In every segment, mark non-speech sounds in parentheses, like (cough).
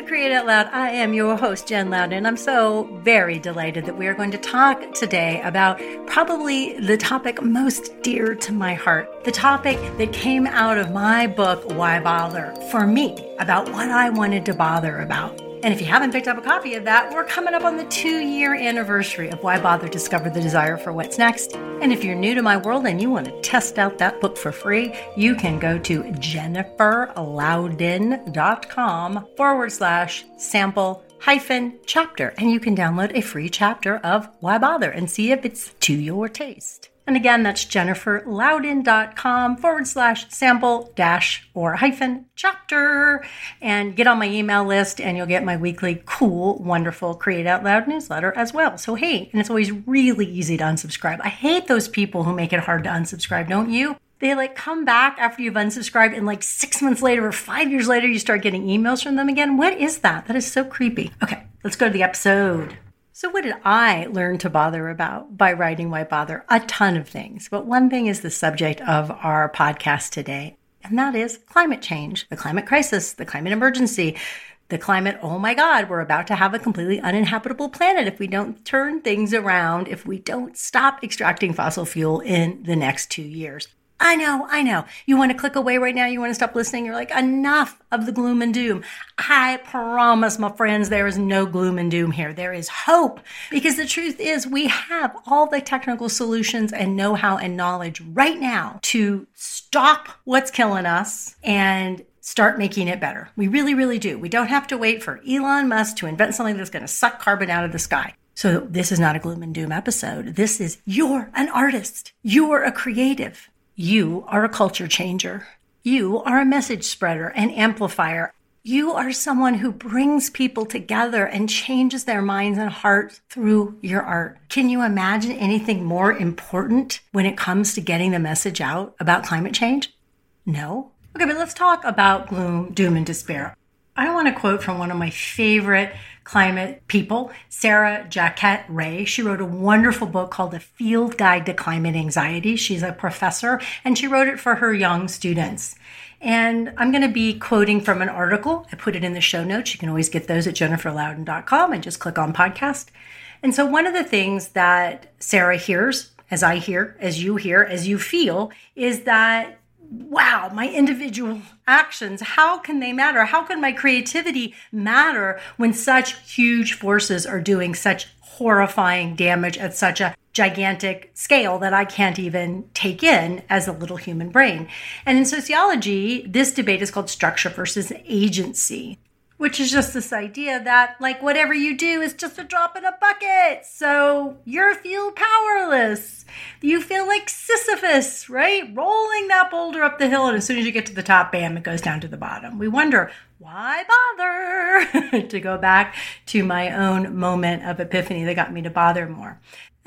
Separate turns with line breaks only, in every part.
to Create Out Loud. I am your host, Jen Louden, and I'm so very delighted that we are going to talk today about probably the topic most dear to my heart. The topic that came out of my book, Why Bother, for me, about what I wanted to bother about. And if you haven't picked up a copy of that, we're coming up on the two year anniversary of Why Bother Discover the Desire for What's Next. And if you're new to my world and you want to test out that book for free, you can go to jenniferlouden.com forward slash sample hyphen chapter and you can download a free chapter of Why Bother and see if it's to your taste. And again, that's jenniferlouden.com forward slash sample dash or hyphen chapter. And get on my email list and you'll get my weekly cool, wonderful Create Out Loud newsletter as well. So, hey, and it's always really easy to unsubscribe. I hate those people who make it hard to unsubscribe, don't you? They like come back after you've unsubscribed and like six months later or five years later, you start getting emails from them again. What is that? That is so creepy. Okay, let's go to the episode. So, what did I learn to bother about by writing Why Bother? A ton of things. But one thing is the subject of our podcast today, and that is climate change, the climate crisis, the climate emergency, the climate, oh my God, we're about to have a completely uninhabitable planet if we don't turn things around, if we don't stop extracting fossil fuel in the next two years. I know, I know. You want to click away right now. You want to stop listening. You're like, enough of the gloom and doom. I promise, my friends, there is no gloom and doom here. There is hope because the truth is we have all the technical solutions and know how and knowledge right now to stop what's killing us and start making it better. We really, really do. We don't have to wait for Elon Musk to invent something that's going to suck carbon out of the sky. So this is not a gloom and doom episode. This is you're an artist. You're a creative. You are a culture changer. You are a message spreader and amplifier. You are someone who brings people together and changes their minds and hearts through your art. Can you imagine anything more important when it comes to getting the message out about climate change? No. Okay, but let's talk about gloom, doom, and despair. I want to quote from one of my favorite climate people, Sarah Jaquette Ray. She wrote a wonderful book called The Field Guide to Climate Anxiety. She's a professor and she wrote it for her young students. And I'm going to be quoting from an article. I put it in the show notes. You can always get those at jenniferlouden.com and just click on podcast. And so, one of the things that Sarah hears, as I hear, as you hear, as you feel, is that wow, my individual actions, how can they matter? How can my creativity matter when such huge forces are doing such horrifying damage at such a gigantic scale that I can't even take in as a little human brain? And in sociology, this debate is called structure versus agency which is just this idea that like whatever you do is just a drop in a bucket. So you feel powerless. You feel like Sisyphus, right? Rolling that boulder up the hill, and as soon as you get to the top, bam, it goes down to the bottom. We wonder why bother (laughs) to go back to my own moment of epiphany that got me to bother more.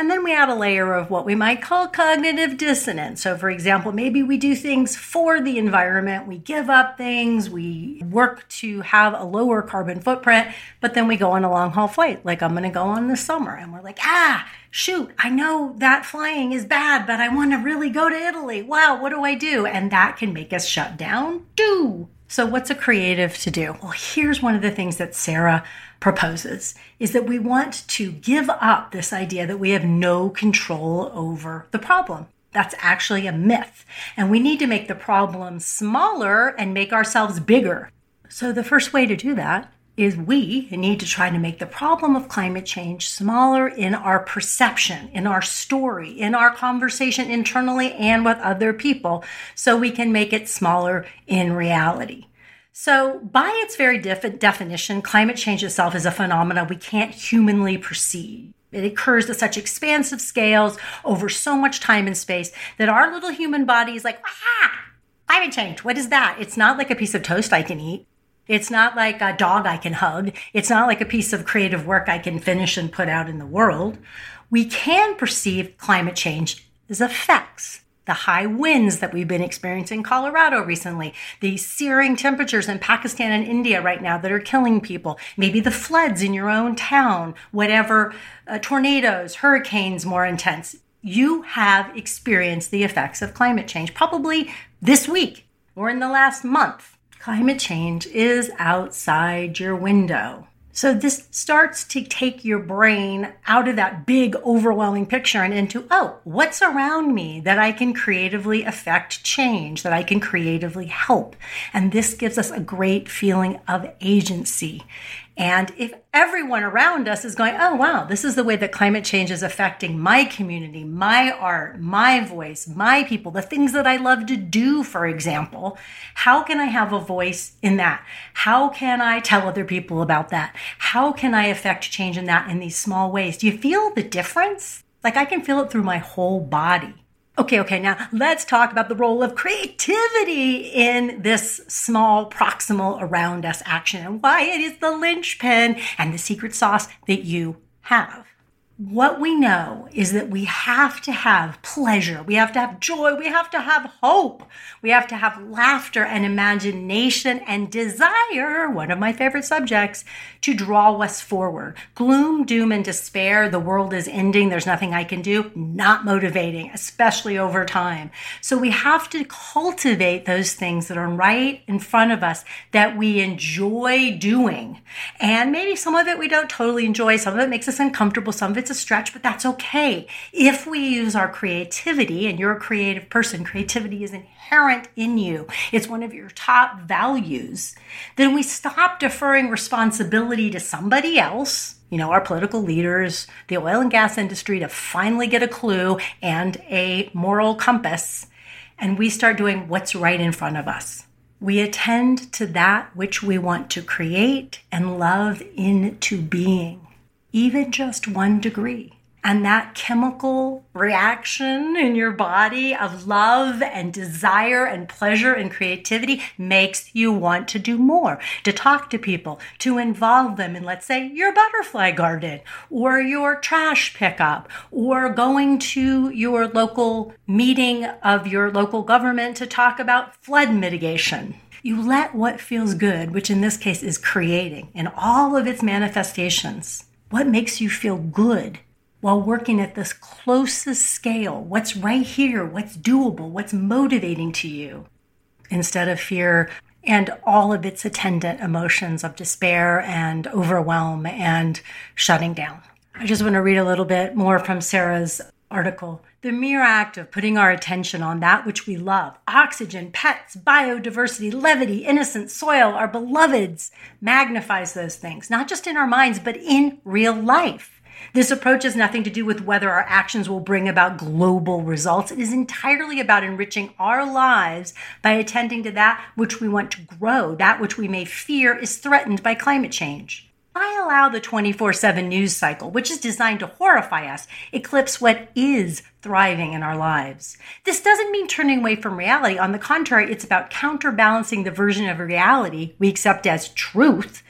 And then we add a layer of what we might call cognitive dissonance. So, for example, maybe we do things for the environment, we give up things, we work to have a lower carbon footprint, but then we go on a long haul flight, like I'm going to go on this summer. And we're like, ah, shoot, I know that flying is bad, but I want to really go to Italy. Wow, what do I do? And that can make us shut down. Do. So, what's a creative to do? Well, here's one of the things that Sarah proposes is that we want to give up this idea that we have no control over the problem. That's actually a myth. And we need to make the problem smaller and make ourselves bigger. So, the first way to do that is we need to try to make the problem of climate change smaller in our perception, in our story, in our conversation internally and with other people, so we can make it smaller in reality. So, by its very def- definition, climate change itself is a phenomenon we can't humanly perceive. It occurs at such expansive scales over so much time and space that our little human body is like, ah, climate change. What is that? It's not like a piece of toast I can eat. It's not like a dog I can hug. It's not like a piece of creative work I can finish and put out in the world. We can perceive climate change as effects the high winds that we've been experiencing in Colorado recently, the searing temperatures in Pakistan and India right now that are killing people, maybe the floods in your own town, whatever, uh, tornadoes, hurricanes more intense. You have experienced the effects of climate change probably this week or in the last month. Climate change is outside your window. So this starts to take your brain out of that big overwhelming picture and into, oh, what's around me that I can creatively affect change, that I can creatively help. And this gives us a great feeling of agency. And if everyone around us is going, oh, wow, this is the way that climate change is affecting my community, my art, my voice, my people, the things that I love to do, for example, how can I have a voice in that? How can I tell other people about that? How can I affect change in that in these small ways? Do you feel the difference? Like I can feel it through my whole body. Okay, okay, now let's talk about the role of creativity in this small proximal around us action and why it is the linchpin and the secret sauce that you have what we know is that we have to have pleasure, we have to have joy, we have to have hope, we have to have laughter and imagination and desire, one of my favorite subjects, to draw us forward. Gloom, doom, and despair, the world is ending, there's nothing I can do, not motivating, especially over time. So we have to cultivate those things that are right in front of us that we enjoy doing. And maybe some of it we don't totally enjoy, some of it makes us uncomfortable, some of it's a stretch, but that's okay. If we use our creativity, and you're a creative person, creativity is inherent in you, it's one of your top values, then we stop deferring responsibility to somebody else you know, our political leaders, the oil and gas industry to finally get a clue and a moral compass. And we start doing what's right in front of us. We attend to that which we want to create and love into being even just one degree. And that chemical reaction in your body of love and desire and pleasure and creativity makes you want to do more, to talk to people, to involve them in, let's say, your butterfly garden or your trash pickup or going to your local meeting of your local government to talk about flood mitigation. You let what feels good, which in this case is creating in all of its manifestations, what makes you feel good while working at this closest scale? What's right here? What's doable? What's motivating to you? Instead of fear and all of its attendant emotions of despair and overwhelm and shutting down. I just want to read a little bit more from Sarah's article. The mere act of putting our attention on that which we love oxygen, pets, biodiversity, levity, innocent soil, our beloveds magnifies those things, not just in our minds, but in real life. This approach has nothing to do with whether our actions will bring about global results. It is entirely about enriching our lives by attending to that which we want to grow, that which we may fear is threatened by climate change. I allow the 24 7 news cycle, which is designed to horrify us, eclipse what is thriving in our lives. This doesn't mean turning away from reality. On the contrary, it's about counterbalancing the version of reality we accept as truth,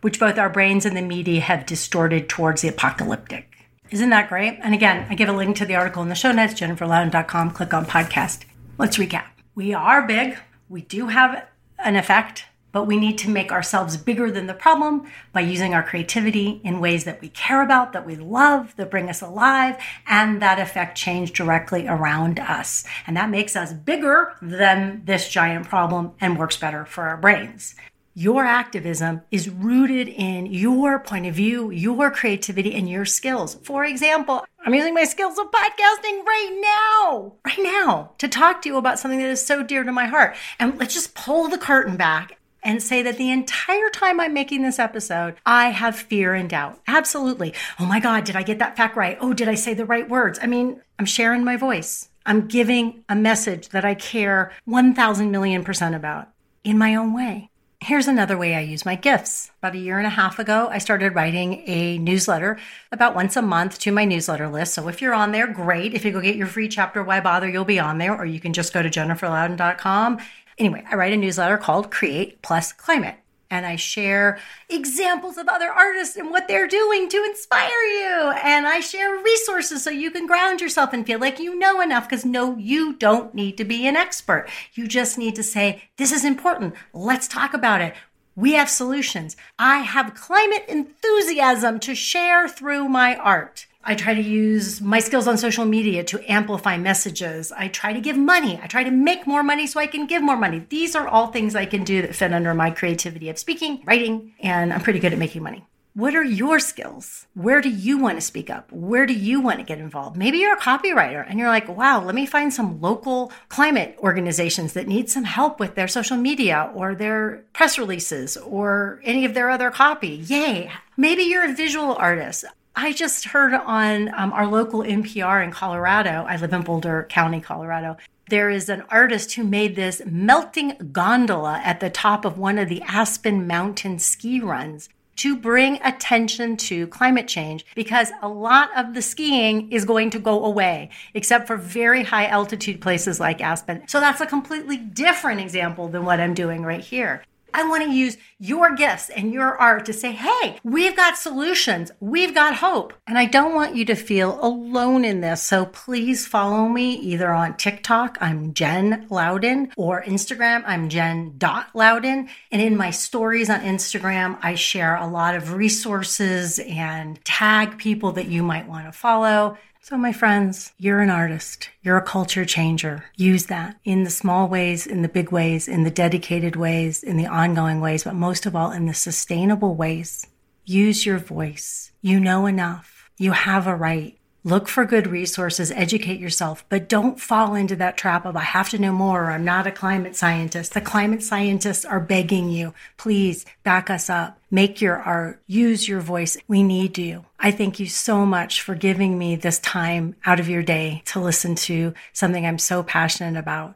which both our brains and the media have distorted towards the apocalyptic. Isn't that great? And again, I give a link to the article in the show notes, jenniferlouden.com. Click on podcast. Let's recap. We are big. We do have an effect but we need to make ourselves bigger than the problem by using our creativity in ways that we care about, that we love, that bring us alive, and that affect change directly around us. And that makes us bigger than this giant problem and works better for our brains. Your activism is rooted in your point of view, your creativity, and your skills. For example, I'm using my skills of podcasting right now, right now, to talk to you about something that is so dear to my heart. And let's just pull the curtain back and say that the entire time I'm making this episode, I have fear and doubt. Absolutely. Oh my God, did I get that fact right? Oh, did I say the right words? I mean, I'm sharing my voice. I'm giving a message that I care 1,000 million percent about in my own way. Here's another way I use my gifts. About a year and a half ago, I started writing a newsletter about once a month to my newsletter list. So if you're on there, great. If you go get your free chapter, Why Bother, you'll be on there, or you can just go to jenniferlouden.com Anyway, I write a newsletter called Create Plus Climate. And I share examples of other artists and what they're doing to inspire you. And I share resources so you can ground yourself and feel like you know enough because no, you don't need to be an expert. You just need to say, this is important. Let's talk about it. We have solutions. I have climate enthusiasm to share through my art. I try to use my skills on social media to amplify messages. I try to give money. I try to make more money so I can give more money. These are all things I can do that fit under my creativity of speaking, writing, and I'm pretty good at making money. What are your skills? Where do you want to speak up? Where do you want to get involved? Maybe you're a copywriter and you're like, wow, let me find some local climate organizations that need some help with their social media or their press releases or any of their other copy. Yay. Maybe you're a visual artist. I just heard on um, our local NPR in Colorado, I live in Boulder County, Colorado. There is an artist who made this melting gondola at the top of one of the Aspen Mountain ski runs to bring attention to climate change because a lot of the skiing is going to go away, except for very high altitude places like Aspen. So that's a completely different example than what I'm doing right here. I want to use your gifts and your art to say, hey, we've got solutions. We've got hope. And I don't want you to feel alone in this. So please follow me either on TikTok, I'm Jen Louden, or Instagram, I'm Jen.Louden. And in my stories on Instagram, I share a lot of resources and tag people that you might want to follow. So, my friends, you're an artist. You're a culture changer. Use that in the small ways, in the big ways, in the dedicated ways, in the ongoing ways, but most of all, in the sustainable ways. Use your voice. You know enough. You have a right. Look for good resources, educate yourself, but don't fall into that trap of I have to know more. I'm not a climate scientist. The climate scientists are begging you, please back us up. Make your art, use your voice. We need you. I thank you so much for giving me this time out of your day to listen to something I'm so passionate about.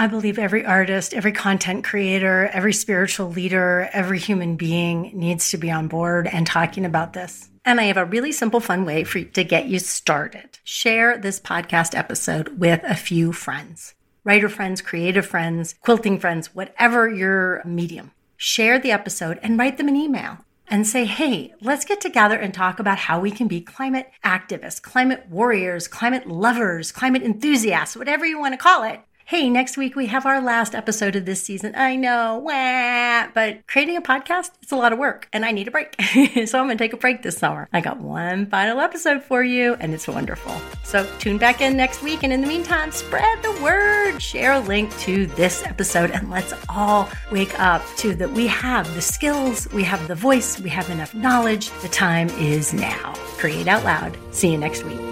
I believe every artist, every content creator, every spiritual leader, every human being needs to be on board and talking about this. And I have a really simple, fun way for to get you started. Share this podcast episode with a few friends, writer friends, creative friends, quilting friends, whatever your medium. Share the episode and write them an email and say, hey, let's get together and talk about how we can be climate activists, climate warriors, climate lovers, climate enthusiasts, whatever you want to call it hey, next week we have our last episode of this season. I know, wah, but creating a podcast, it's a lot of work and I need a break. (laughs) so I'm going to take a break this summer. I got one final episode for you and it's wonderful. So tune back in next week. And in the meantime, spread the word, share a link to this episode, and let's all wake up to that we have the skills, we have the voice, we have enough knowledge. The time is now. Create out loud. See you next week.